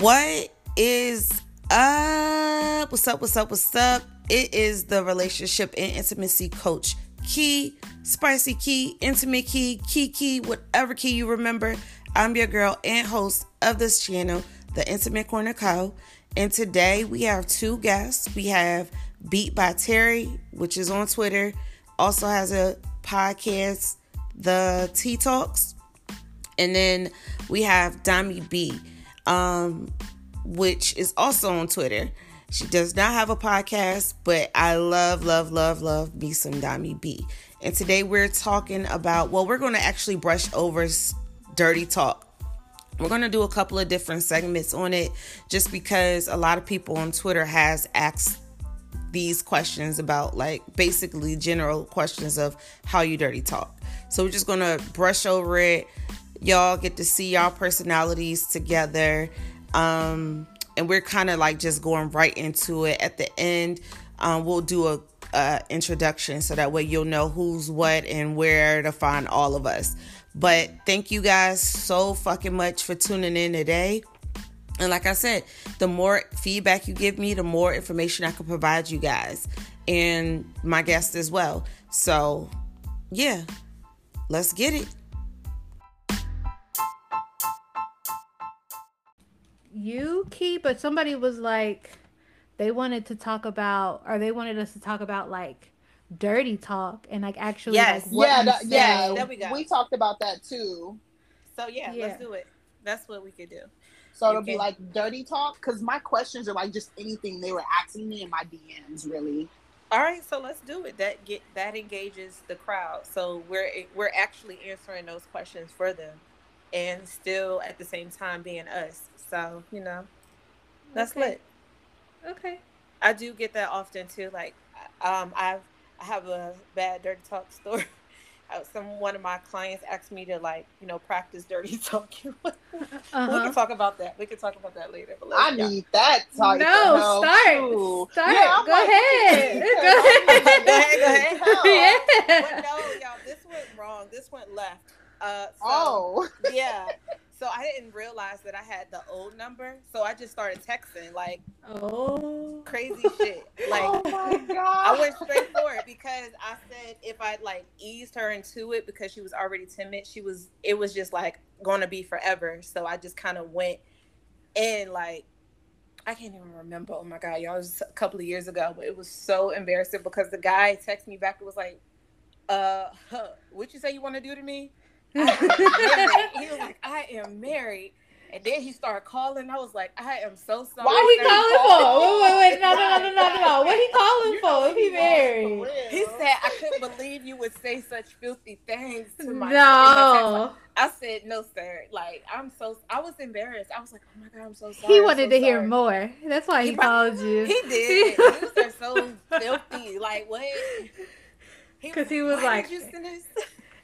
What is up? What's up? What's up? What's up? It is the relationship and intimacy coach, Kee, Spicy Kee, Intimate Kee, Kee Kee, whatever key you remember. I'm your girl and host of this channel, The Intimate Corner Co. And today we have two guests. We have Beat by Terri, which is on Twitter, also has a podcast, The Tea Talks. And then we have Domi B um, which is also on Twitter. She does not have a podcast, but I love, love, love, love me some Domi B. And today we're talking about, well, we're going to actually brush over dirty talk. We're going to do a couple of different segments on it just because a lot of people on Twitter has asked these questions about like basically general questions of how you dirty talk. So we're just going to brush over it. Y'all get to see y'all personalities together um, and we're kind of like just going right into it. At the end, um, we'll do a, a introduction so that way you'll know who's what and where to find all of us. But thank you guys so fucking much for tuning in today. And like I said, the more feedback you give me, the more information I can provide you guys and my guests as well. So, yeah, let's get it. You key, but somebody was like, they wanted to talk about, or they wanted us to talk about like dirty talk and like actually yes. like what yeah, that, yeah, there we go. We talked about that too. So yeah, yeah, let's do it. That's what we could do. So it'll be like dirty talk because my questions are like just anything they were asking me in my DMs, really. All right, so let's do it. That get that engages the crowd. So we're we're actually answering those questions for them, and still at the same time being us. So, you know, that's okay. lit. Okay. I do get that often too. Like, um, I've I have a bad dirty talk story. Some one of my clients asked me to like, you know, practice dirty talking. uh-huh. We can talk about that. We can talk about that later. But I need that talk. No, start. Start. Yeah, go, like, ahead. go ahead. go ahead. Go ahead. Yeah. But no, y'all, this went wrong. This went left. Uh, so, oh. yeah. So I didn't realize that I had the old number, so I just started texting like, oh, crazy shit. Like, oh my god, I went straight for it because I said if I like eased her into it because she was already timid, she was. It was just like going to be forever. So I just kind of went in like. I can't even remember. Oh my god, y'all! It was a couple of years ago, but it was so embarrassing because the guy texted me back. It was like, "Uh, huh, what you say you want to do to me?" he was like, I am married. And then he started calling. I was like, I am so sorry. Why he calling for? Wait, wait, wait. No, no, no, no, no, no. What he calling for if he married? He said, I couldn't believe you would say such filthy things to my No. I said, no, sir. Like, I'm so, I was embarrassed. I was like, oh my God, I'm so sorry. He wanted so to sorry. hear more. That's why he, he called you. He did. you are so filthy. Like, what? Because he, he was like,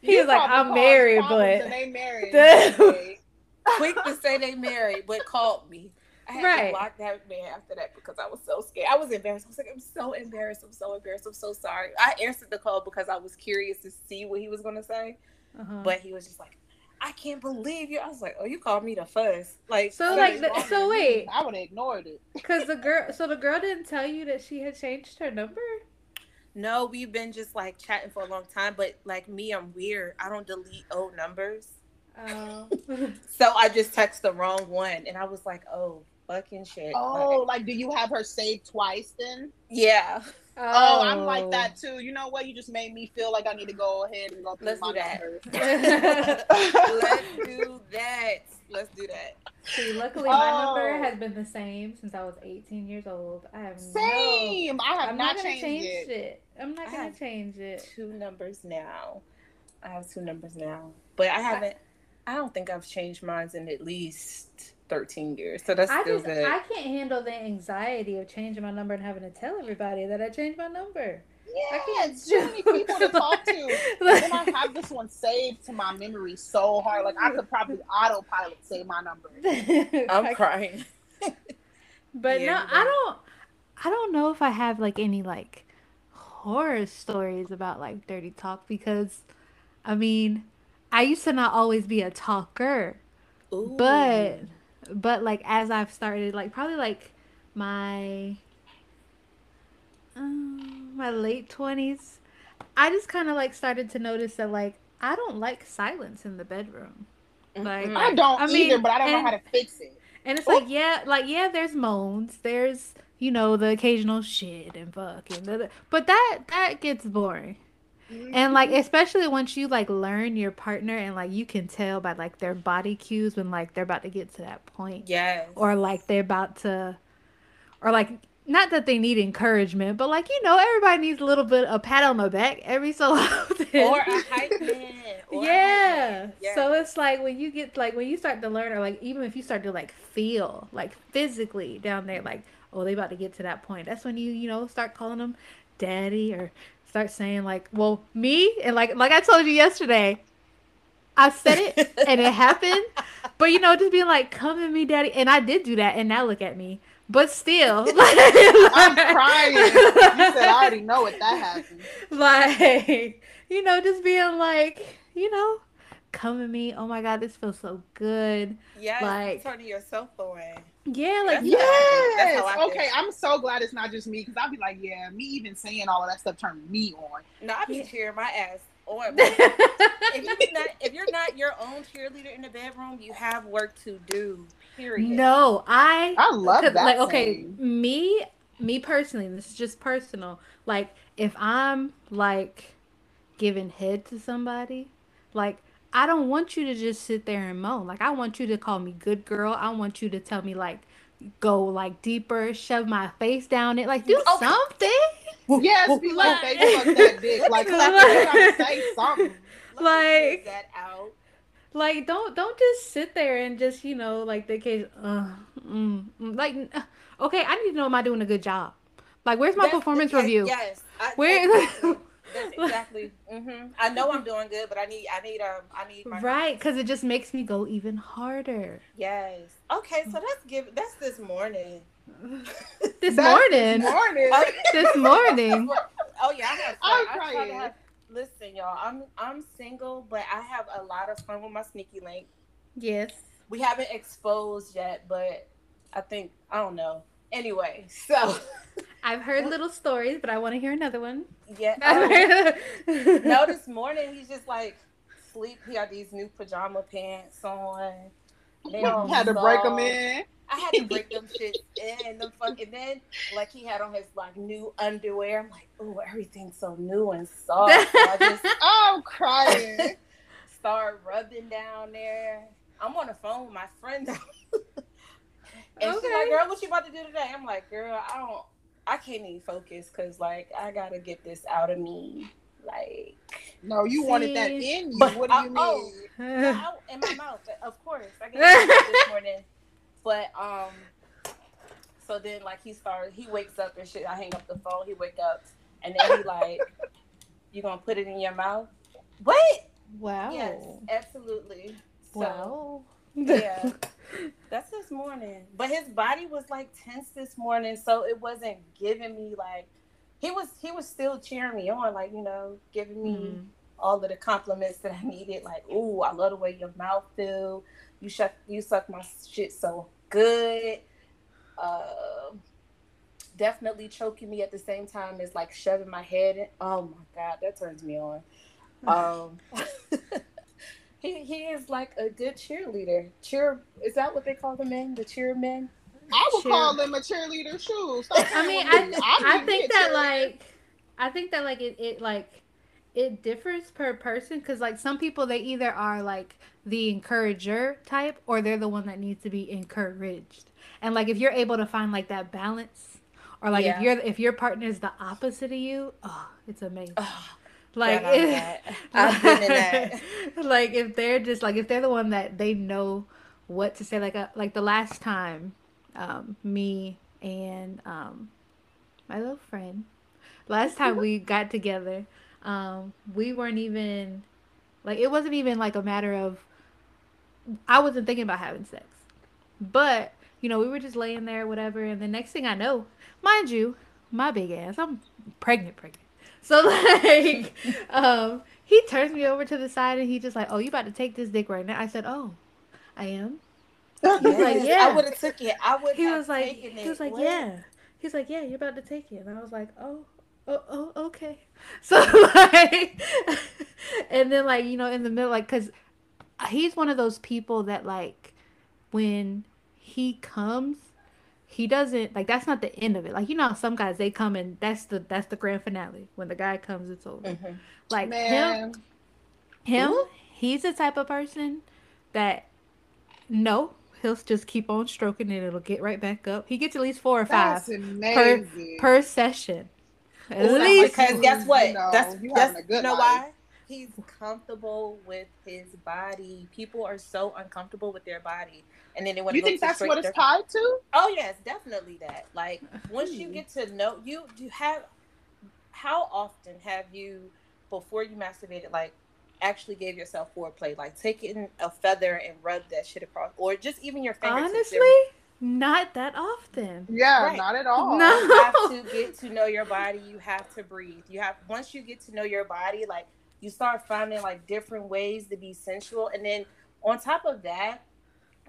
he was like, I'm married, but they married. Quick to say they married, but called me. I had right. to block that man after that because I was so scared. I was embarrassed. I was like, I'm so embarrassed. I'm so embarrassed. I'm so sorry. I answered the call because I was curious to see what he was going to say. Uh-huh. But he was just like, I can't believe you. I was like, oh, you called me the fuss. Like, so like, the, so wait, I would have ignored it because the girl. So the girl didn't tell you that she had changed her number. No, we've been just like chatting for a long time, but like me, I'm weird. I don't delete old numbers. Oh. so I just text the wrong one and I was like, oh, fucking shit. Oh, like, like do you have her saved twice then? Yeah. Oh. oh. I'm like that oh. too. You know what? You just made me feel like I need to go ahead and go through Let's my do that. Let's do that. Let's do that. See, luckily my oh. number has been the same since I was 18 years old. I have same. No, I have I'm not, not changed change it. it. I'm not gonna change it. Two numbers now. I have two numbers now, but I haven't. I don't think I've changed mine in at least 13 years. So that's I still just, good. I can't handle the anxiety of changing my number and having to tell everybody that I changed my number. Yeah, I can't too many people to talk to. then I have this one saved to my memory so hard. Like I could probably autopilot say my number. I'm crying. but yeah, no, I don't. I don't know if I have like any like horror stories about like dirty talk because, I mean, I used to not always be a talker, Ooh. but but like as I've started, like probably like my um, my late twenties, I just kind of like started to notice that like I don't like silence in the bedroom. Like I don't I either, but I don't and- know how to fix it. And it's like, yeah, like yeah, there's moans, there's you know the occasional shit and fuck and the, but that that gets boring. And like mm-hmm. especially once you like learn your partner and like you can tell by like their body cues when like they're about to get to that point Yes. or like they're about to or like not that they need encouragement, but like you know everybody needs a little bit a pat on the back every so often. or a hype man. or a hype yeah. Yeah. So it's like when you get like when you start to learn or like even if you start to like feel like physically down there like oh they about to get to that point. That's when you you know start calling them daddy or start saying like well me and like like I told you yesterday I said it and it happened. But you know just being like come at me daddy and I did do that and now look at me. But still I'm crying. You said I already know what that happened. like you know just being like you know come at me oh my god this feels so good Yeah, like- turning yourself away. Yeah like That's yeah Yes. how I. Okay, I'm so glad it's not just me because I'll be like, yeah, me even saying all of that stuff turned me on. No, I'd be Yeah. cheering my ass on. If you're not if you're not your own cheerleader in the bedroom, you have work to do. Period. no i I love that. like okay saying. me me personally this is just personal like if i'm like giving head to somebody like i don't want you to just sit there and moan like i want you to call me good girl i want you to tell me like go like deeper shove my face down it like do Okay. something Yes, be like, Like- they fuck that dick. Like, stop trying to say something. Let Like- figure that out. like don't don't just sit there and just you know like the case uh, mm, mm, like okay i need to know am i doing a good job like where's my That's- performance yes, review Yes. I, Where- exactly. That's exactly. hmm I know I'm doing good, but I need I need um I need my right because it just makes me go even harder Yes. Okay, so let's give that's this morning. this That's morning This morning. Oh, this morning Oh yeah, I have I'm fun. I try to crying. have listen, y'all. I'm I'm single, but I have a lot of fun with my sneaky link. yes We haven't exposed yet, but I think I don't know. Anyway, so i've heard little stories but i want to hear another one yeah. Um, no, this morning he's just like sleep. He had these new pajama pants on. They all had to break them in. I had to break them shit in the fucking then like he had on his like new underwear. I'm like, oh, everything's so new and soft. So I just I'm crying. start rubbing down there. I'm on the phone with my friend though. and she's Okay. like, girl, what you about to do today? I'm like, girl, I don't I can't even focus because like I gotta get this out of me. Like No, you wanted that in you. But- what do you mean? oh, out in my mouth, of course. I get it this morning. But um so then like he started he wakes up and shit. I hang up the phone, he wake up and then he like, You gonna put it in your mouth? What? wow Yes, absolutely. So wow yeah. That's this morning. But his body was like tense this morning, so it wasn't giving me like he was he was still cheering me on, like, you know, giving me Mhm. all of the compliments that I needed, like, ooh, I love the way your mouth feel. You shut you suck my shit so good. Uh, definitely choking me at the same time as like shoving my head in. Oh my god, that turns me on. Um he he is like a good cheerleader. Cheer is that what they call the men? The cheer men? I would Cheer- call them a cheerleader shoes. I mean, I me. I would think that like I think that like it, it like it differs per person because like some people they either are like the encourager type or they're the one that needs to be encouraged and like if you're able to find like that balance or like Yeah. if you're if your partner is the opposite of you oh it's amazing Oh, like God, I'm that. I've been in that. like if they're just like if they're the one that they know what to say like uh, like the last time um me and um my little friend last time we got together um we weren't even like it wasn't even like a matter of I wasn't thinking about having sex but you know we were just laying there whatever and the next thing I know mind you my big ass I'm pregnant pregnant so like um he turns me over to the side and he just like, "Oh, you about to take this dick right now?" I said, "Oh, I am." He's like, yeah. I would have took it. I would. He was like, taken he was like, What? yeah. He's like, yeah, you're about to take it, and I was like, oh, oh, oh, okay. So like, and then like you know in the middle, like, cause he's one of those people that like when he comes he doesn't like that's not the end of it like you know how some guys they come and that's the that's the grand finale when the guy comes it's over Mhm. like him Man, him Ooh. he's the type of person that no he'll just keep on stroking it it'll get right back up he gets at least four or five that's amazing. per session at Ooh, least because guess what? You know, that's you that's a good you know life. why? He's comfortable with his body. People are so uncomfortable with their body, and then they want You to go think to that's what it's therapy. tied to? Oh yes, definitely that. Like once you hmm. get to know you, do you have. How often have you, before you masturbated, like actually gave yourself foreplay, like taking a feather and rub that shit across, or just even your fingertips? honestly not that often Yeah, Right. not at all. No. you have to get to know your body. You have to breathe. You have once you get to know your body, like you start finding like different ways to be sensual, and then on top of that,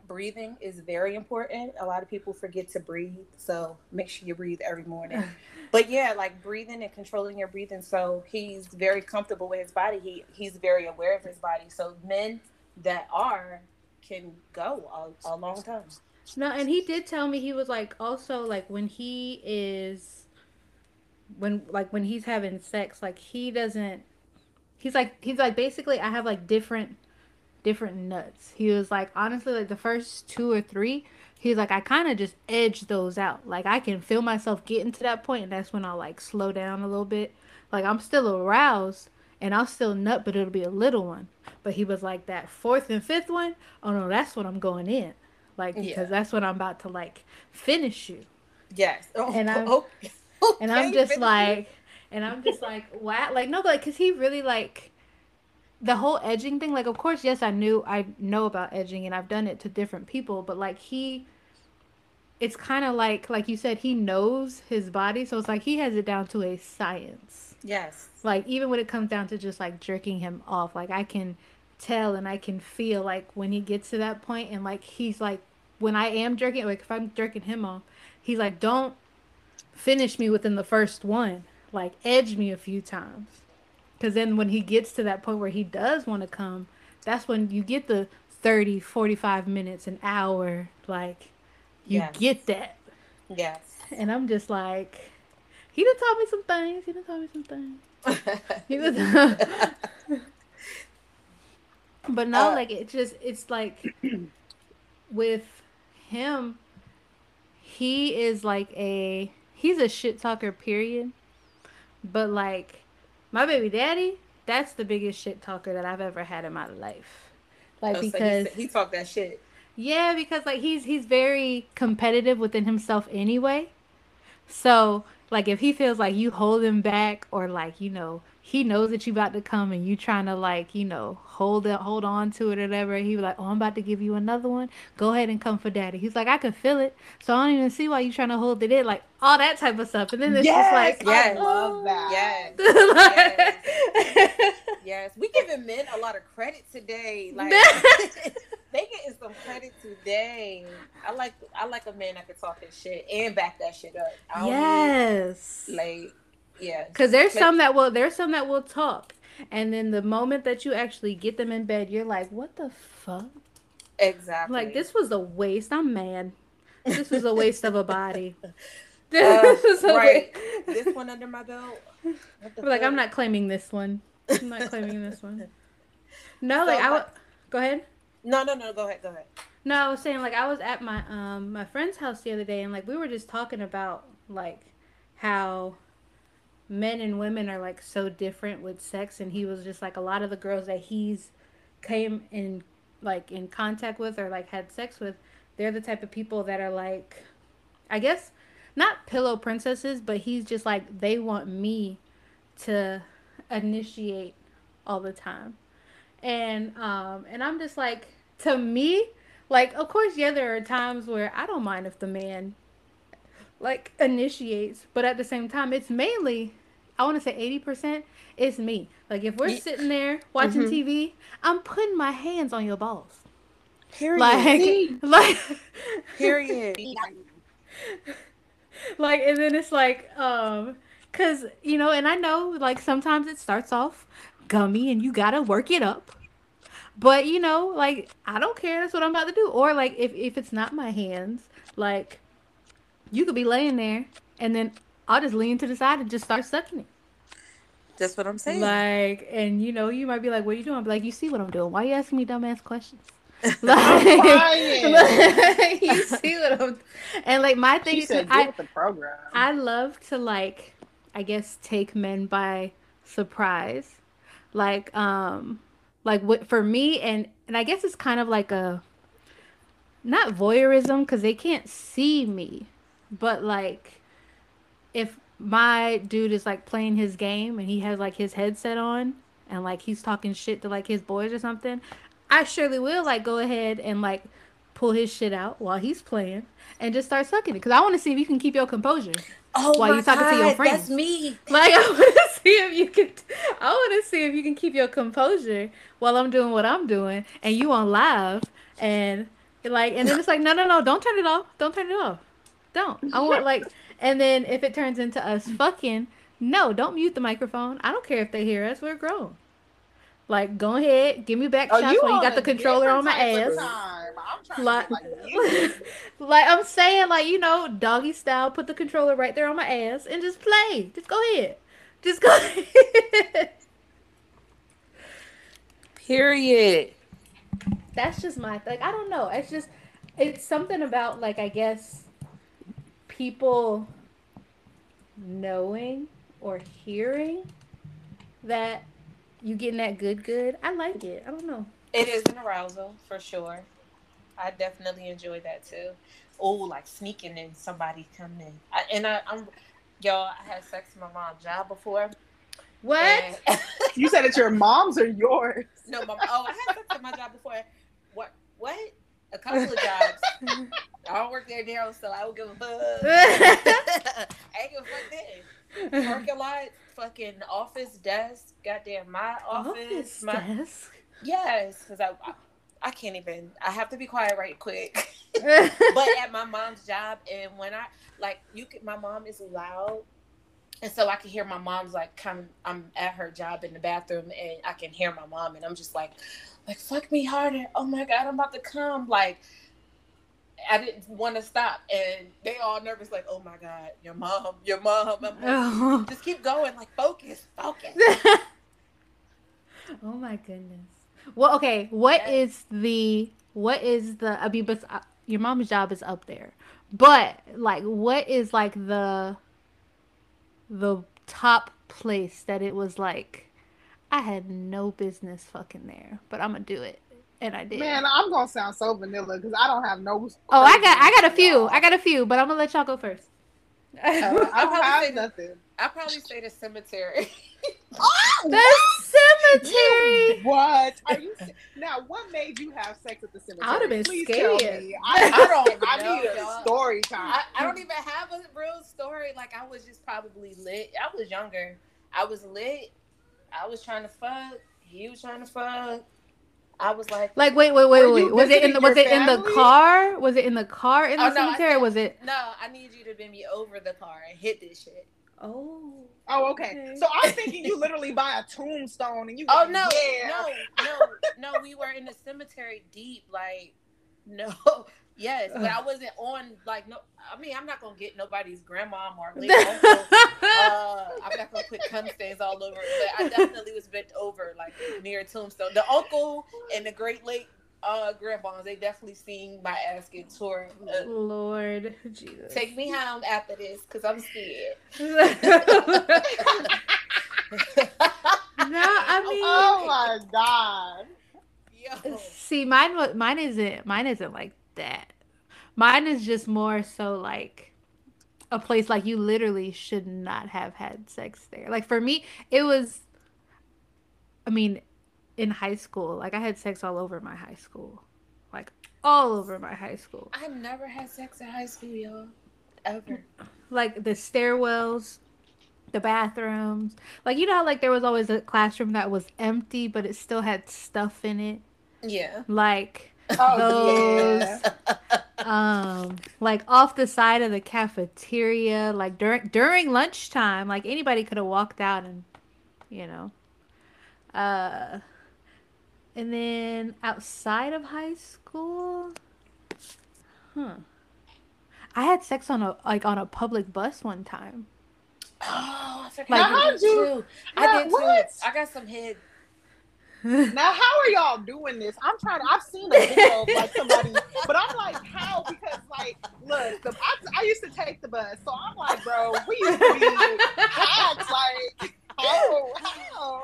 breathing is very important. A lot of people forget to breathe, so make sure you breathe every morning. but yeah, like breathing and controlling your breathing. So he's very comfortable with his body. He he's very aware of his body. So men that are can go a, a long time. No, and he did tell me he was like also like when he is when like when he's having sex, like he doesn't he's like he's like basically I have like different different nuts. He was like honestly like the first two or three, he's like I kind of just edge those out. Like I can feel myself getting to that point and that's when I'll like slow down a little bit. Like I'm still aroused and I'll still nut, but it'll be a little one. But he was like that fourth and fifth one, oh no, that's when I'm going in. Like because Yeah. that's when I'm about to like finish you. Yes, oh, And I'm- oh, And I'm just like and I'm just like, wow, like no, but like, cause he really like the whole edging thing. Like, of course, yes, I knew I know about edging, and I've done it to different people. But like he, it's kind of like like you said, he knows his body, so it's like he has it down to a science. yes, Like even when it comes down to just like jerking him off, like I can tell and I can feel like when he gets to that point, and like he's like when I am jerking, like if I'm jerking him off, he's like, don't finish me within the first one. Like edge me a few times. Cause then when he gets to that point where he does want to come, that's when you get the 30, 45 minutes, an hour. Like you Yes. get that. yes. And I'm just like, he done taught me some things. He done taught me some things. He done but no, Uh, like it just it's like with him, he is like a he's a shit talker. Period. But like my baby daddy, that's the biggest shit talker that I've ever had in my life. Like Oh, so he because he talked that shit. yeah, because like he's he's very competitive within himself anyway. So like if he feels like you hold him back or like you know he knows that you about to come and you trying to like you know hold it hold on to it or whatever he was like oh i'm about to give you another one go ahead and come for daddy he's like i can feel it so i don't even see why you trying to hold it in like all that type of stuff and then it's yes, just like yes. I love that. Yes. Yes, we giving men a lot of credit today. Like they getting some credit today. I like I like a man that can talk his shit and back that shit up. I yes need, like yeah. Because there's Like- some that will there's some that will talk, and then the moment that you actually get them in bed, you're like, what the fuck? Exactly. Like this was a waste. I'm mad. This was a waste of a body. Uh, This a right. this one under my belt. What the We're like, I'm not claiming this one. I'm not claiming this one. No, So, like I would. Go ahead. No, no, no. Go ahead. Go ahead. No, I was saying like I was at my um my friend's house the other day and like we were just talking about like how men and women are like so different with sex and he was just like a lot of the girls that he's came in like in contact with or like had sex with they're the type of people that are like I guess not pillow princesses but he's just like they want me to initiate all the time. And um and I'm just like to me like of course yeah there are times where I don't mind if the man like initiates but at the same time it's mainly I want to say 80% it's me like if we're Ye- sitting there watching Mhm. TV I'm putting my hands on your balls Period. Like, like, Period. like, and then it's like, um, cause you know, and I know, like, sometimes it starts off gummy, and you gotta work it up. But you know, like, I don't care. That's what I'm about to do. Or like, if if it's not my hands, like, you could be laying there, and then I'll just lean to the side and just start sucking it. That's what I'm saying. Like, and you know, you might be like, "What are you doing?" But like, you see what I'm doing. Why are you asking me dumbass questions? I'm Like, crying. you see what I'm and like my thing She is said, I the program." I love to like I guess take men by surprise. Like um like what for me and and I guess it's kind of like a not voyeurism cuz they can't see me. But like if my dude is like playing his game and he has like his headset on and like he's talking shit to like his boys or something, I surely will like go ahead and like pull his shit out while he's playing and just start sucking it because I want to see if you can keep your composure. oh While you talking to your God, friends. That's me. Like I want to see if you can. I want to see if you can keep your composure while I'm doing what I'm doing, and you on live, and like, and then it's like, no, no, no, don't turn it off, don't turn it off, don't. I want like, and then if it turns into us fucking, no, don't mute the microphone. I don't care if they hear us. We're grown. Like, go ahead, give me back Oh, shots while you got the controller on my different type of ass. time. I'm Like, like like I'm saying, like you know, doggy style. Put the controller right there on my ass and just play. Just go ahead. Just go ahead. Period. That's just my like. I don't know. It's just it's something about like I guess people knowing or hearing that you getting that good good. I like it. I don't know. It is an arousal for sure. I definitely enjoy that too. Oh, like sneaking in somebody coming in. I, and I, I'm, y'all. I had sex in my mom's job before. What? and- You said it's your mom's or yours? no, my, oh, I had sex at my job before. What? What? A couple of jobs. I don't work there now, so I don't give a fuck. I ain't give a fuck then. Parking lot, fucking office desk, goddamn my office, Office my desk. yes, because I, I I can't even. I have to be quiet right quick. but at my mom's job, and when I like you, can, my mom is loud, and so I can hear my mom's like come. I'm at her job in the bathroom, and I can hear my mom, and I'm just like, like fuck me harder. Oh my god, I'm about to come. Like I didn't want to stop, and they all nervous, like, oh my god, your mom, your mom. Like, oh. just keep going, like focus, focus. oh my goodness. Well, okay. What is the what is the? I mean, but uh, your mom's job is up there. But like, what is like the the top place that it was like? I had no business fucking there, but I'm gonna do it, and I did. Man, I'm gonna sound so vanilla because I don't have no. oh, I got I got a few. I got a few, but I'm gonna let y'all go first. Uh, I don't probably have say- nothing. I probably say the cemetery. the cemetery. What are you? Now, what made you have sex at the cemetery? I would've been Please tell me. I, I don't I know, need a story time. I, I don't even have a real story. Like I was just probably lit. I was younger. I was lit. I was trying to fuck. He was trying to fuck. I was like, Like wait, wait, wait, wait. Was it in the was visiting it in the car? Was it in the car in oh, the Oh, no, I cemetery? said- was it? no, I need you to bend me over the car and hit this shit. Oh. oh, okay. Okay. So I'm thinking you literally buy a tombstone and you. Oh like, no, yeah. no, no, no. We were in the cemetery deep. Like, no, yes, but I wasn't on. Like, no. I mean, I'm not gonna get nobody's grandma or uh, I'm not gonna put cum stains all over but I definitely was bent over, like near a tombstone. The uncle and the great late uh, grandmas, they definitely seen my ass get tore. Uh, Lord Jesus. take me home after this, cause I'm scared. no, I mean, Oh my god. Yo. see, mine wa- mine isn't mine isn't like that. Mine is just more so like a place like you literally should not have had sex there. Like for me, it was. I mean, in high school, like I had sex all over my high school, like all over my high school. I never had sex in high school, y'all. Ever. like the stairwells, the bathrooms. Like you know how like there was always a classroom that was empty but it still had stuff in it. Yeah. Like Oh, those yeah. um like off the side of the cafeteria like during during lunchtime like anybody could have walked out and you know uh and then outside of high school huh i had sex on a like on a public bus one time Oh, I forgot. Like- I How'd did you- too. I Now, did what? too. I got some head. Now, how are y'all doing this? I'm trying. To, I've seen a video of like somebody, but I'm like, how? Because like, look, the, I, I used to take the bus, so I'm like, bro, we used to be packed. Like, oh, how?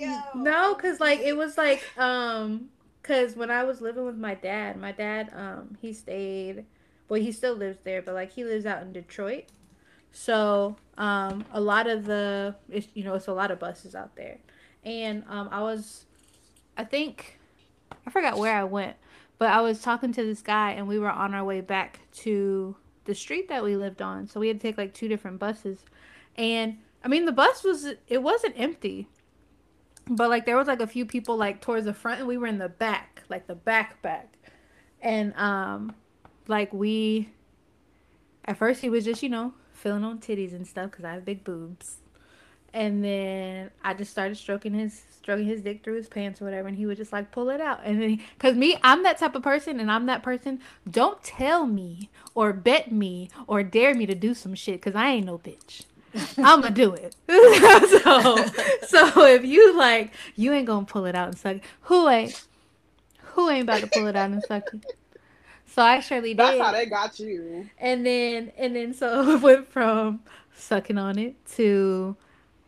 How? No, cause like it was like um, cause when I was living with my dad, my dad um he stayed, well he still lives there, but like he lives out in Detroit, so um a lot of the it's you know it's a lot of buses out there, and um I was, I think, I forgot where I went, but I was talking to this guy and we were on our way back to the street that we lived on, so we had to take like two different buses, and I mean the bus was it wasn't empty but like there was like a few people like towards the front and we were in the back like the back back. And um like we at first he was just you know feeling on titties and stuff because i have big boobs. And then i just started stroking his stroking his dick through his pants or whatever and he would just like pull it out. And then because me i'm that type of person and i'm that person don't tell me or bet me or dare me to do some shit because i ain't no bitch I'm gonna do it. so, so if you like, you ain't gonna pull it out and suck. it. Who ain't? Who ain't about to pull it out and suck it? So I surely That's did. That's how they got you. And then, and then, so it went from sucking on it to,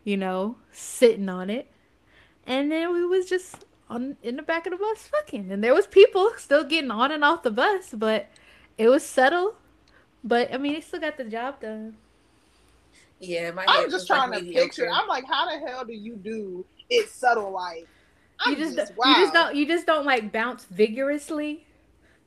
you know, sitting on it, and then we was just on in the back of the bus fucking, and there was people still getting on and off the bus, but it was subtle. But I mean, it still got the job done. Yeah, my I'm just was, like, trying to mediocre. picture. I'm like, how the hell do you do it subtle? Like, I'm you just, just, you just don't you just don't like bounce vigorously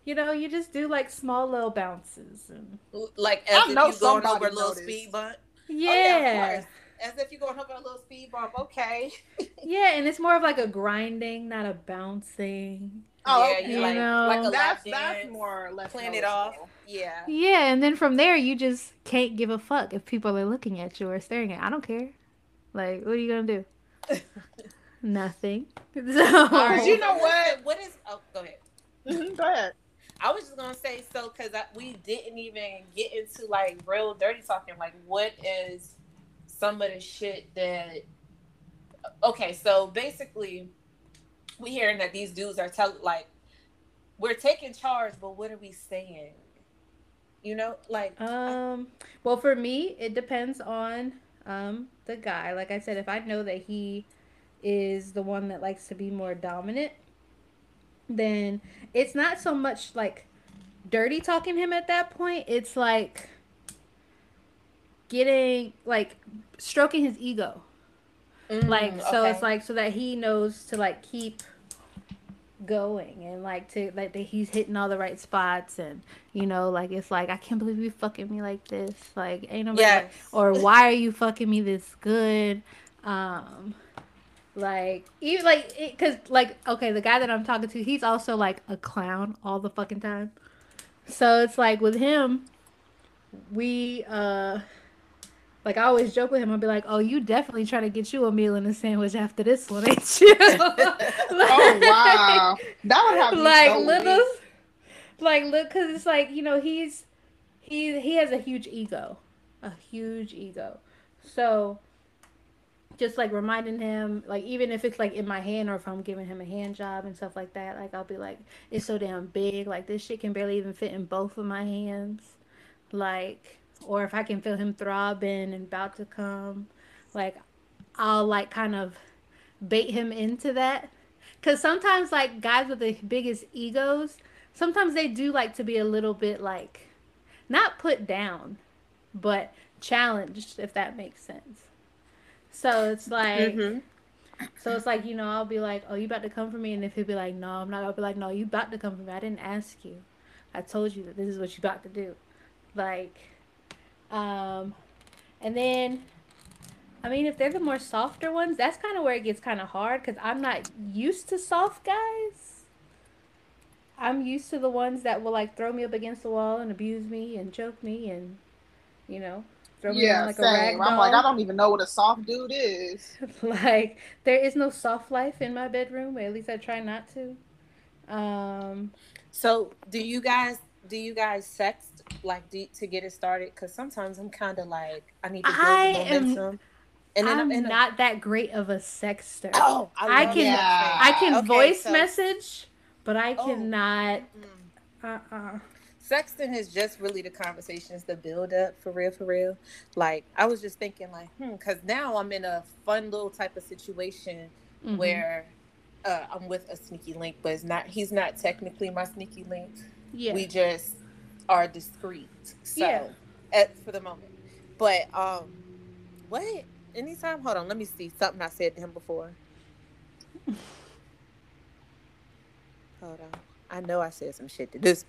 you know you just do like small little bounces and like I as if know you going over a little noticed. speed bump. yeah Oh, yeah. As if you're going over a little speed bump. Okay. yeah and it's more of like a grinding not a bouncing Oh, yeah, okay. you like, know. like a that's that's more or less plan it off. Yeah. yeah and then from there you just can't give a fuck if people are looking at you or staring at i don't care like what are you gonna do nothing so Cause you know what? What is? Oh, go ahead. Go ahead. I was just gonna say so because we didn't even get into like real dirty talking. Like, what is some of the shit that? Okay, so basically, we hearing that these dudes are telling like we're taking charge, but what are we saying? You know, like Um, well, for me, it depends on um the guy. Like I said, if I know that he is the one that likes to be more dominant, then it's not so much like dirty talking him at that point. It's like getting like stroking his ego. Like mm, so it's like so that he knows to like keep going and like to like that he's hitting all the right spots and you know like it's like I can't believe you fucking me like this. Like ain't nobody yes, or why are you fucking me this good? Um like even like because like okay the guy that i'm talking to he's also like a clown all the fucking time. So it's like with him we uh like I always joke with him. I'll be like, "Oh, you definitely try to get you a meal and a sandwich after this one, ain't you?" Oh wow, that would have like so little weak. like look because it's like you know he's he he has a huge ego a huge ego so just like reminding him like even if it's like in my hand or if i'm giving him a hand job and stuff like that like i'll be like it's so damn big like this shit can barely even fit in both of my hands like or if i can feel him throbbing and about to come like i'll like kind of bait him into that. Because sometimes like guys with the biggest egos sometimes they do like to be a little bit like not put down but challenged if that makes sense. So it's like Mhm. so it's like you know i'll be like oh you about to come for me? And if he'll be like no i'm not i'll be like no you about to come for me. I didn't ask you. I told you that this is what you about to do. Like um and then I mean, if they're the more softer ones, that's kind of where it gets kind of hard because I'm not used to soft guys. I'm used to the ones that will like throw me up against the wall and abuse me and choke me and you know throw me Yeah, around like a rag same. I'm like, I don't even know what a soft dude is. like there is no soft life in my bedroom. At least I try not to. Um, So, do you guys do you guys sext like do, to get it started? Because sometimes I'm kind of like I need to build I the am- momentum, and then I'm I'm in a, not that great of a sexter. Oh, I love can-. I can Okay, voice so- message, but I Oh. cannot. Mm. Uh uh Sexting is just really the conversations, the build up for real, for real. Like I was just thinking, like, hmm, because now I'm in a fun little type of situation Mm-hmm. where uh, I'm with a sneaky link, but it's not. He's not technically my sneaky link. Yeah. We just are discreet. So, Yeah. at, for the moment. But um, what? Anytime? Hold on. Let me see something I said to him before. Hold on. I know I said some shit to this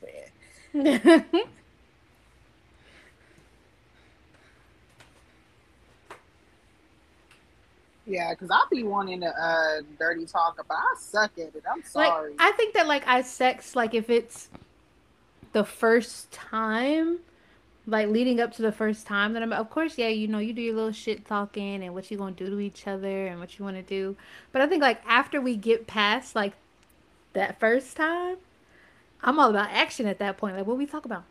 man. Yeah, because I'll be wanting to uh dirty talk, but I suck at it. I'm like sorry. I think that like I sex like if it's the first time, like leading up to the first time that I'm of course, yeah, you know, you do your little shit talking and what you gonna do to each other and what you wanna do. But I think like after we get past like that first time, I'm all about action at that point. Like what we talk about?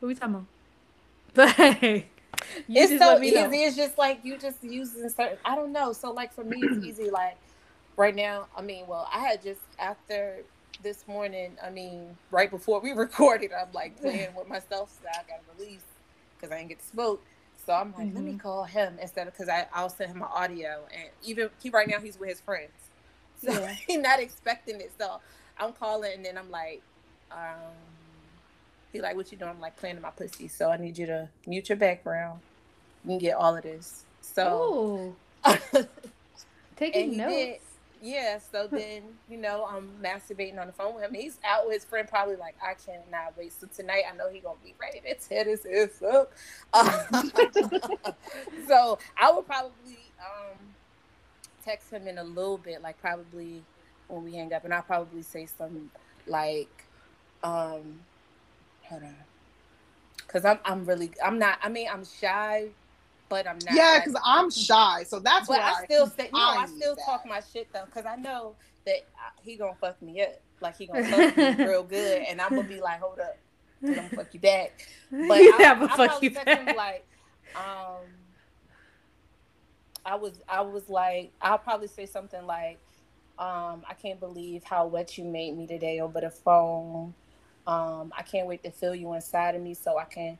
What we talking about? Like you it's so easy. know. It's just like you just using certain. I don't know. So like for me, it's easy. Like right now, I mean, well, I had just after this morning. I mean, right before we recorded, I'm like playing with myself. So I got to release because I didn't get to smoke. So I'm like, let me Mm-hmm. call him instead of because I I'll send him my audio and even he right now he's with his friends, so Yeah. he's not expecting it. So I'm calling and then I'm like, um, he like, what you doing? I'm like playing in my pussy. So I need you to mute your background. You can get all of this. So taking notes. did. Yeah. So then you know I'm masturbating on the phone with him. He's out with his friend, probably like I cannot wait. So tonight I know he gonna be ready to tear this ass up. so I would probably um text him in a little bit, like probably when we hang up, and I'll probably say something like, um, hold on, because I'm I'm really I'm not. I mean I'm shy, but I'm not. yeah, because I'm shy, so that's but why I still say no. I I still need talk my shit though, because I know that he gonna fuck me up. Like he gonna fuck me real good, and I'm gonna be like, hold up, I'm gonna fuck you back. But yeah, I, but I fuck you him back. like, um, I was, I was like, I'll probably say something like, um, I can't believe how wet you made me today over the phone. Um, I can't wait to feel you inside of me so I can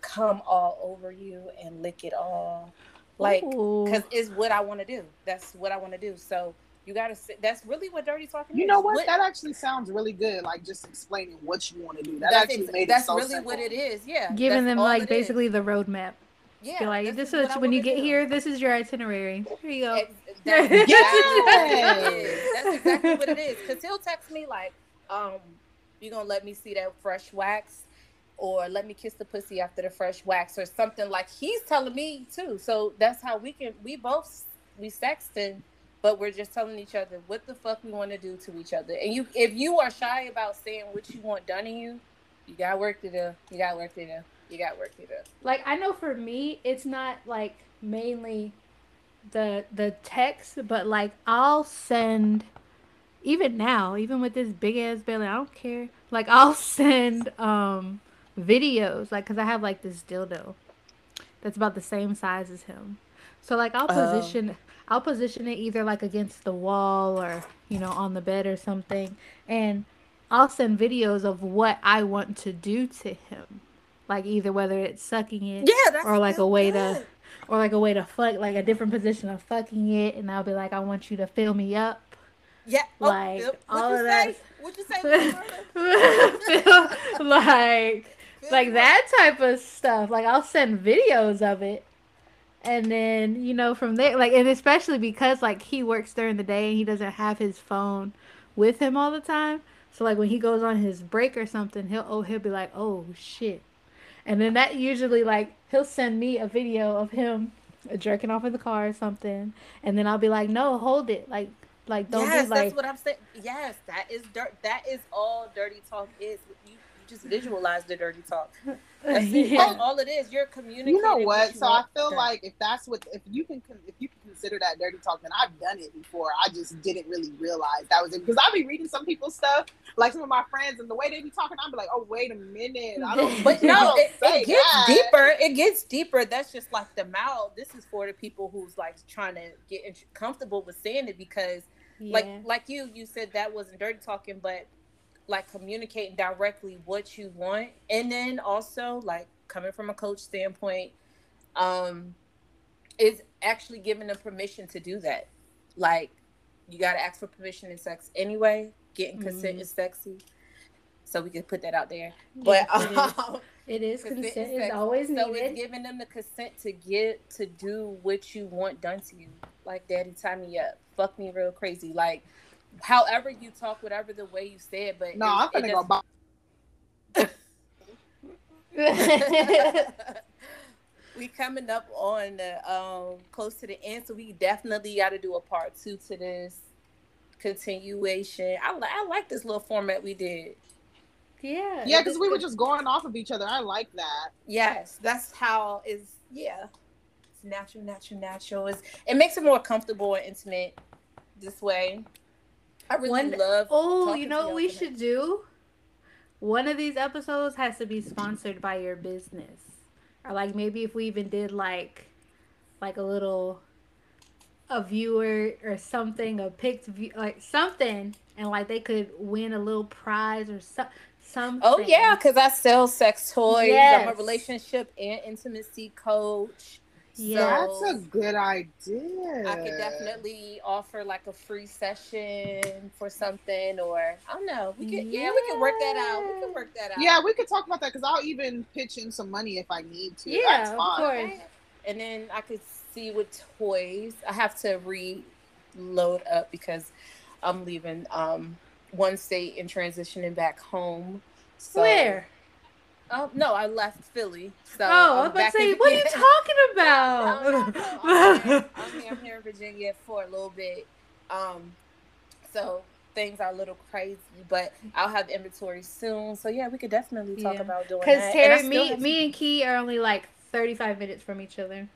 come all over you and lick it all. Like, because it's what I want to do. That's what I want to do. So you gotta. Sit, that's really what dirty talking about. You is. know what? That actually sounds really good. Like just explaining what you want to do. That that's actually ex- made that's it so really simple. what it is. Yeah, giving that's them like it is. basically the roadmap. Yeah, Be like, this this is is what when you get do. here. This is your itinerary. Here you go. Ex- That's exactly Yes. what it is. That's exactly what it is. Because he'll text me like, um, you gonna let me see that fresh wax, or let me kiss the pussy after the fresh wax, or something like he's telling me too. So that's how we can. We both we sexting, but we're just telling each other what the fuck we want to do to each other. And you, if you are shy about saying what you want done to you, you got work to do. You got work to do. You got work to do. Like I know for me, it's not like mainly the the text, but like I'll send even now, even with this big ass belly, I don't care. Like I'll send um videos, like because I have like this dildo that's about the same size as him. So like I'll Oh. position I'll position it either like against the wall or you know on the bed or something, and I'll send videos of what I want to do to him, like either whether it's sucking it Yeah, or like a way good. to or like a way to fuck like a different position of fucking it and I'll be like I want you to fill me up Yeah, oh, like, what all you of say? that. What you say? Little Murder? Feel- like like that type of stuff like I'll send videos of it and then you know from there like and especially because like he works during the day and he doesn't have his phone with him all the time so like when he goes on his break or something he'll oh he'll be like oh shit and then that usually like he'll send me a video of him jerking off in the car or something and then I'll be like no hold it like Like don't yes, be like that's what I'm saying. Yes, that is dirt. That is all dirty talk is. You, you just visualize the dirty talk. That's, it. Yeah. That's all it is. You're communicating. You know what? So I feel done. like if that's what if you can if you can consider that dirty talk, then I've done it before. I just didn't really realize that was it because I be reading some people's stuff, like some of my friends, and the way they be talking, I'm be like, oh wait a minute, I don't. But no, it, it gets that. deeper. It gets deeper. That's just like the mouth. This is for the people who's like trying to get comfortable with saying it because, like, like you, you said that wasn't dirty talking, but like communicating directly what you want, and then also like coming from a coach standpoint, um, is actually giving them permission to do that. Like, you got to ask for permission in sex anyway. Getting consent Mhm. is sexy. So we can put that out there. But Yes, it is. um, it is consent is is always so it's giving them the consent to get to do what you want done to you. Like, daddy, tie me up, fuck me real crazy. Like, however you talk, whatever the way you say it, but No, it- I'm gonna go buy. we coming up on the um close to the end, so we definitely got to do a part two to this continuation. I li- I like this little format we did. yeah. Yeah, because we were just going off of each other. I like that. Yes, that's how is yeah. It's natural, natural, natural. It's, it makes it more comfortable and intimate this way. I really One- love. Oh, you know what we should do? One of these episodes has to be sponsored by your business. Or like maybe if we even did like like a little a viewer or something, a picked view like something and like they could win a little prize or so, something. Oh yeah, because I sell sex toys. Yes. I'm a relationship and intimacy coach. Yeah. So That's a good idea. I could definitely offer like a free session for something, or I don't know. We could, yeah, we could work that out. We could work that out. Yeah, we could talk about that because I'll even pitch in some money if I need to. Yeah, of course. And then I could see with toys. I have to reload up because I'm leaving um one state and transitioning back home. So, Where? Oh no, I left Philly. So oh, I'm about to say, what are you talking about? no, no. I'm, here, I'm, here, I'm here in Virginia for a little bit. Um, so things are a little crazy, but I'll have inventory soon. So yeah, we could definitely talk Yeah. about doing Because that. I Terri, me, have- me and Kee are only like 35 minutes from each other.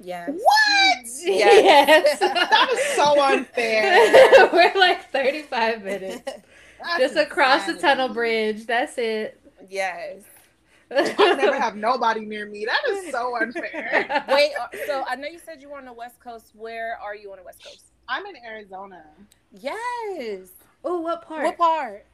yes. What? Yes. That is so unfair. We're like 35 minutes. Just across the tunnel bridge. That's it. yes. I never have nobody near me. That is so unfair. Wait, uh, so I know you said you were on the West Coast. Where are you on the West Coast? I'm in Arizona, Yes. Oh, what part? What part?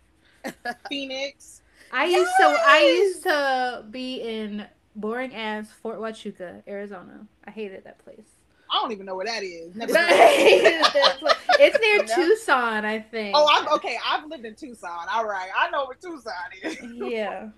Phoenix. I used to I used to be in boring ass Fort Huachuca, Arizona. I hated that place. I don't even know where that is. Never I heard of it. hated that place. it's near No. Tucson, I think. Oh, I'm okay. I've lived in Tucson. All right, I know where Tucson is. yeah.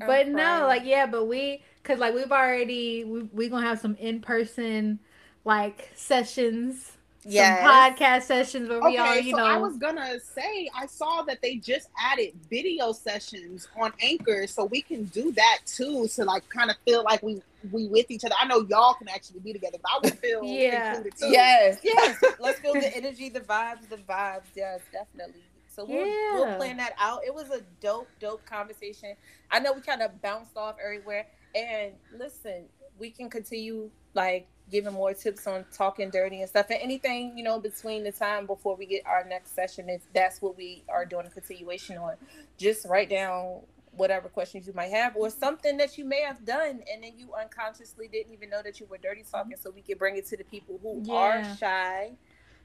I'm But no, crying. like yeah, but we cuz like we've already we we going to have some in-person like sessions, yeah podcast sessions where we Okay, are, you so know. I was gonna say I saw that they just added video sessions on Anchor, so we can do that too to like kind of feel like we we with each other. I know y'all can actually be together, but I would feel Yeah. included too. Yes, yes. Let's feel the energy, the vibes, the vibes. Yes, definitely. So we'll, we'll plan that out. It was a dope, dope conversation. I know we kind of bounced off everywhere. And listen, we can continue like giving more tips on talking dirty and stuff and anything, you know, between the time before we get our next session if that's what we are doing a continuation on. Just write down whatever questions you might have or something that you may have done and then you unconsciously didn't even know that you were dirty talking so we can bring it to the people who are Yeah. shy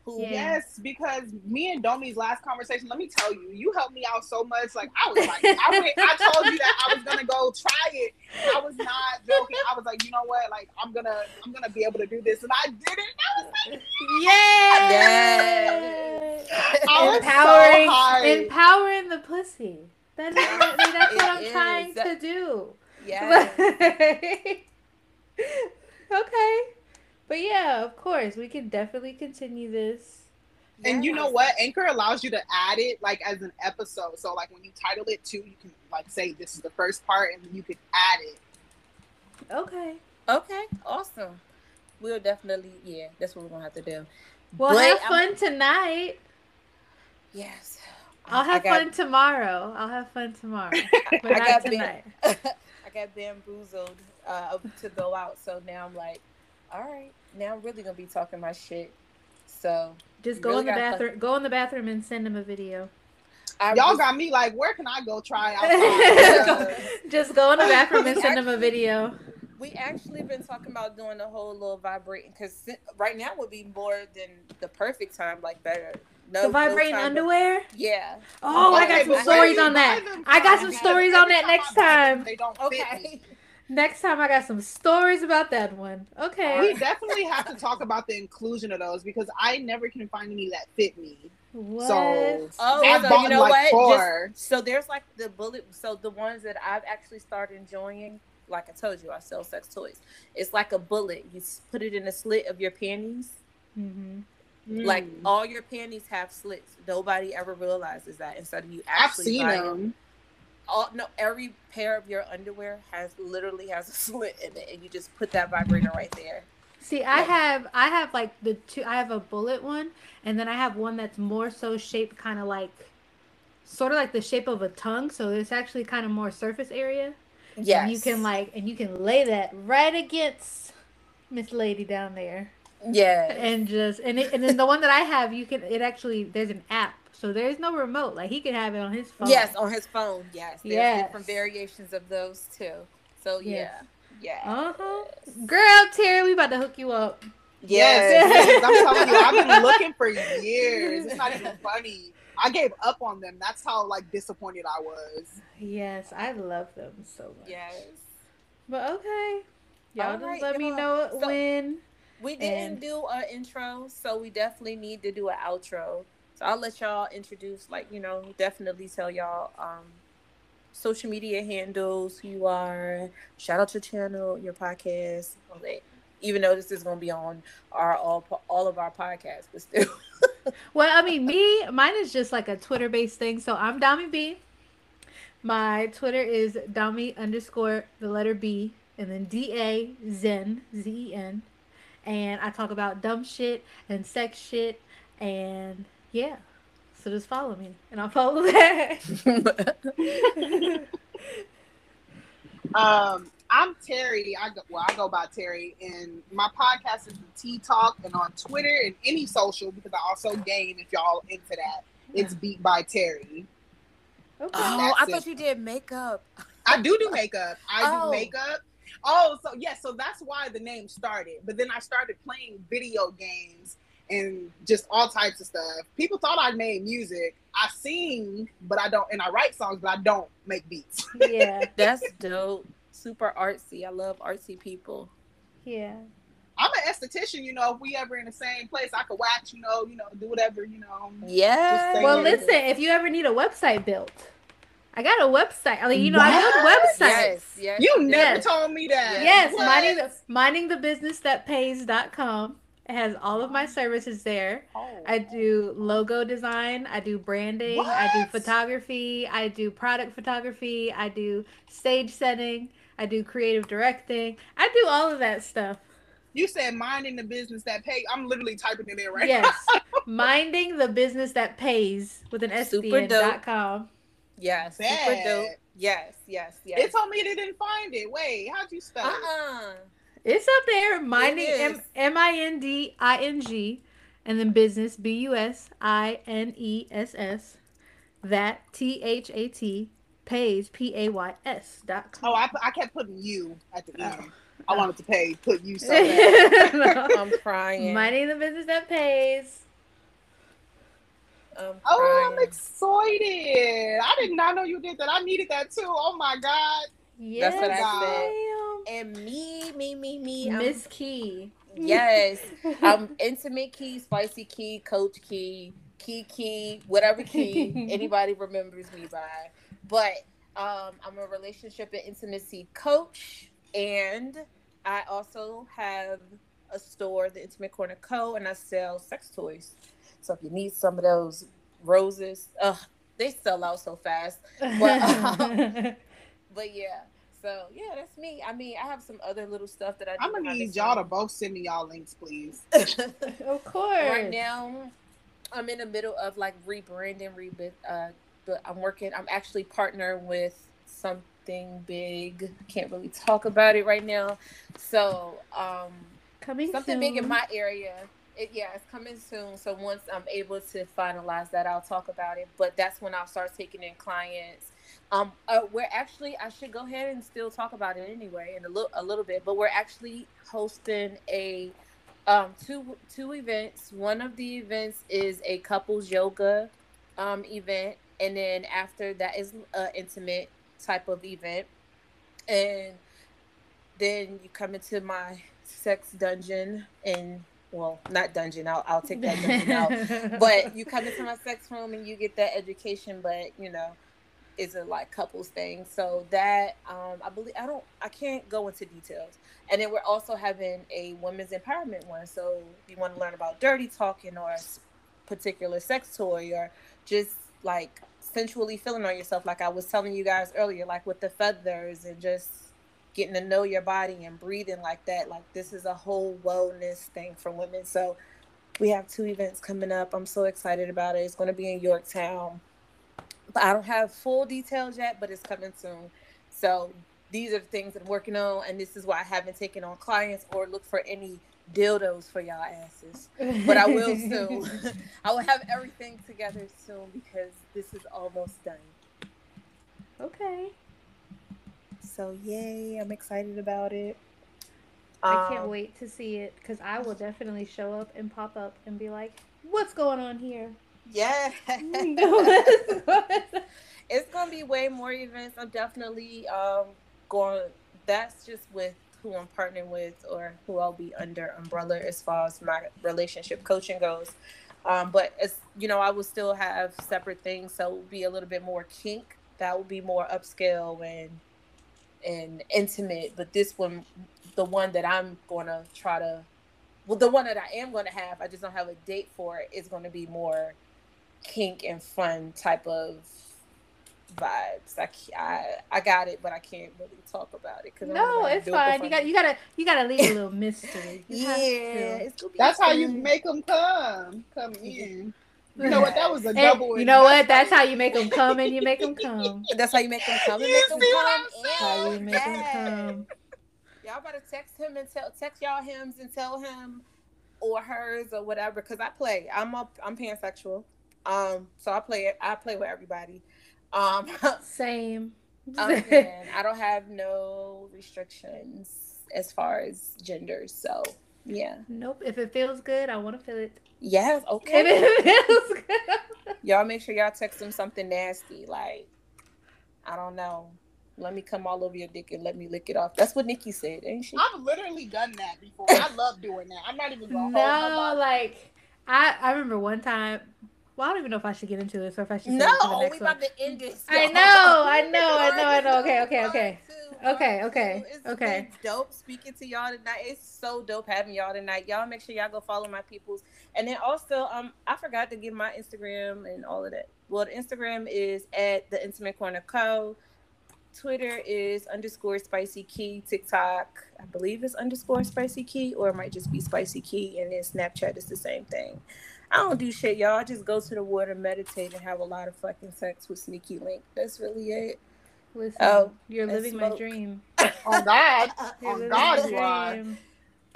who Yeah. Yes, because me and Domi's last conversation, let me tell you, you helped me out so much. Like I was like, I went, I told you that I was gonna go try it. I was not joking. I was like, you know what? Like I'm gonna, I'm gonna be able to do this, and I did it. I was like, Yay! I was empowering, so empowering the pussy. That is what, that's what I'm It trying to do. yeah okay, but yeah, of course, we can definitely continue this. And you know what? Anchor allows you to add it like as an episode. So like when you title it too, you can like say this is the first part, and you can add it. Okay. okay awesome we'll definitely yeah that's what we're gonna have to do Well, But have I'm- fun tonight. Yes. I'll have got- fun tomorrow. I'll have fun tomorrow, but I not got tonight. I got bamboozled uh, to go out, so now I'm like, all right, now I'm really gonna be talking my shit. So Just go Really in the got fun. bathroom. Go in the bathroom and send him a video. I Y'all was- got me like, where can I go try outside? Just go in the bathroom and send him a video. We actually been talking about doing the whole little vibrating because right now would be more than the perfect time, like better. No, The vibrating time to- underwear. Yeah. Oh, I got some stories on that. I got some stories on that next time. They don't fit me. Okay. Next time, I got some stories about that one. Okay. We definitely have to talk about the inclusion of those because I never can find any that fit me. What? So Oh, so you know like what? Just- so there's like the bullet. So the ones that I've actually started enjoying, like I told you, I sell sex toys. It's like a bullet. You put it in the slit of your panties. hmm Like Mm. all your panties have slits. Nobody ever realizes that. Instead of you I've seen buying them. All no every pair of your underwear has literally has a slit in it and you just put that vibrator right there See, I Like- have I have like the two. I have a bullet one, and then I have one that's more so shaped kind of like, sort of like the shape of a tongue. So it's actually kind of more surface area. yes And you can like, and you can lay that right against Miss Lady down there, yeah and just and it, and then the one that I have, you can it actually there's an app, so there's no remote. Like he can have it on his phone. yes on his phone yes there's Yes. different variations of those too so Yes. yeah yeah Uh huh. Girl, Terri, we about to hook you up. Yes, yes, I'm telling you, I've been looking for years. It's not even funny. I gave up on them. That's how like disappointed I was. Yes, I love them so much. yes But okay. Y'all All just right, let me y'all. know So- when. we didn't And- do an intro so we definitely need to do an outro so i'll let y'all introduce like you know definitely tell y'all um social media handles who you are shout out your channel your podcast all that. even though this is going to be on our all all of our podcasts but still Well, I mean, me, mine is just like a Twitter based thing. So I'm Domi B. My Twitter is Domi underscore the letter B and then D A Zen Z E N. And I talk about dumb shit and sex shit and yeah. So just follow me and I'll follow that. Um, I'm Terri. I go well, I go by Terri, and my podcast is the Tea Talk, and on Twitter and any social because I also game. If y'all into that, it's Beat by Terri. Okay. oh i That's thought it. you did makeup I do do makeup. I Oh. do makeup. Oh, so yes, so that's why the name started. But then I started playing video games and just all types of stuff. People thought I made music. I sing, but I don't, and I write songs, but I don't make beats. Yeah. that's dope super artsy i love artsy people Yeah. I'm an esthetician, you know. If we ever in the same place, I could wax, you know, you know, do whatever, you know. yeah saying. Well, listen, if you ever need a website built, I got a website. I mean, you know, I build websites. yes yes You never Yes. told me that. Yes, What? minding the minding the business that pays.com. It has all of my services there. Oh. I do logo design, I do branding, I do photography, I do product photography, I do stage setting, I do creative directing. I do all of that stuff. You said minding the business that pay. I'm literally typing it in right now. Yes. minding the business that pays with an S Super in dope. dot com. Yes, super dope. Yes, yes, It yes. told me they didn't find it. Wait, how'd you spell Uh it? It's up there. Minding is. M M I N D I N G and then business B U S I N E S S that T H A T pays P A Y S dot com. Oh, I, I kept putting you at the oh. end. I Oh. wanted to pay, put you so. No. I'm crying. Minding the business that pays. I'm Oh, I'm excited. I did not know you did that. I needed that too. Oh my God. Yes, what I ma'am. And me, me, me, me. I'm- Miss Kee. yes, I'm intimate key, spicy key, coach key, key key, whatever key anybody remembers me by. But um, I'm a relationship and intimacy coach, and I also have a store, the Intimate Corner Co., and I sell sex toys. So if you need some of those roses, they sell out so fast. But yeah, so yeah, that's me. I mean, I have some other little stuff that I. I'm gonna need y'all to both send me y'all links, please. of course. right now I'm in the middle of like rebranding, rebit. Uh, but I'm working. I'm actually partnering with something big. Can't really talk about it right now. So um, Coming something soon. big in my area. It, yeah, it's coming soon. So once I'm able to finalize that, I'll talk about it. But that's when I'll start taking in clients. Um, uh, we're actually I should go ahead and still talk about it anyway in a little a little bit. But we're actually hosting a um two two events. One of the events is a couples yoga um event, and then after that is an intimate type of event, and then you come into my sex dungeon and well not dungeon I'll, I'll take that dungeon out but you come into my sex room and you get that education but you know is a like couples thing. So that um i believe i don't i can't go into details. And then we're also having a women's empowerment one. So if you want to learn about dirty talking or particular sex toy or just like sensually feeling on yourself. Like i was telling you guys earlier like with the feathers and just getting to know your body and breathing like that like this is a whole wellness thing for women. So we have two events coming up. I'm so excited about it. It's going to be in yorktown I don't have full details yet, but it's coming soon. So these are the things that I'm working on, and this is why I haven't taken on clients or look for any dildos for y'all asses. But I will soon. I will have everything together soon because this is almost done. Okay. So yay! I'm excited about it. I can't Um, wait to see it because I will definitely show up and pop up and be like, "What's going on here?" Yeah. It's gonna be way more events. I'm definitely um going. That's just with who I'm partnering with or who I'll be under umbrella as far as my relationship coaching goes. Um, but as you know, I will still have separate things, so it will be a little bit more kink. That will be more upscale and and intimate. But this one, the one that I'm gonna try to, well, the one that I am gonna have, I just don't have a date for it. Is going to be more kink and fun type of vibes. I, I I got it, but I can't really talk about it because no, it's fine. You got you gotta you gotta leave a little mystery. You Yeah, it's be That's how you make them come. Come in. You know what? That was a Hey, double. you know what? That's how you make them come and you make them come. That's how you make them come and You make them see what come. I'm in. How you make them Yes. come. Y'all better text him and tell text y'all hymns and tell him or hers or whatever. Cause I play. I'm up. I'm pansexual. Um, so I play it. I play with everybody. Um, Same. again, I don't have no restrictions as far as genders. So yeah. nope. If it feels good, I want to feel it. Yes. If Okay. it feels good. Y'all make sure y'all text him something nasty, like I don't know. Let me come all over your dick and let me lick it off. That's what Nikki said, ain't she? I've literally done that before. I love doing that. I'm not even gonna hold my No, body. like I I remember one time. Well, I don't even know if I should get into this or if I should. No, it for the we one. about to end this. I know, I know, I know, I know. Okay, okay, okay. Okay, okay. It's okay. dope speaking to y'all tonight. It's so dope having y'all tonight. Y'all make sure y'all go follow my peoples. And then also, um, I forgot to give my Instagram and all of that. Well, the Instagram is at the Intimate Corner Co. Twitter is underscore spicy key. TikTok, I believe is underscore spicy key, or it might just be spicy key. And then Snapchat is the same thing. I don't do shit, y'all. I just go to the water, meditate, and have a lot of fucking sex with Sneaky Link. That's really it. Listen, Oh, you're and living my dream. On God. You're On living God, my you are. dream.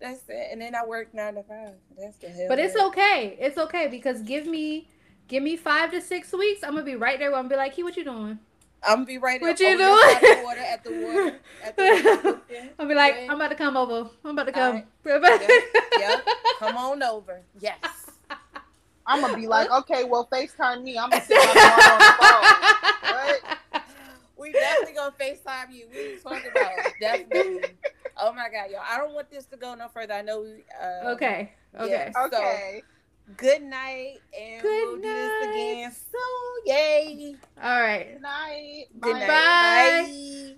That's it. And then I work nine to five. That's the hell. But it's it. okay. It's okay because give me give me five to six weeks. I'm gonna be right there. Where I'm gonna be like, "Hey, what you doing?" I'm gonna be right What up you over there by doing? water at the water at the water. I'll be like, Right. "I'm about to come over. I'm about to come." Yep. Come on over. Yes. I'm gonna be like, okay, well, FaceTime me. I'm gonna sit down on the phone. What? We definitely gonna FaceTime you. We ain't talking about it. definitely. Oh my god, y'all. I don't want this to go no further. I know we uh okay. Okay. Yeah. Okay. Good night and Good we'll do this again. So yay. All right. Good night. Good Bye. Bye. Bye.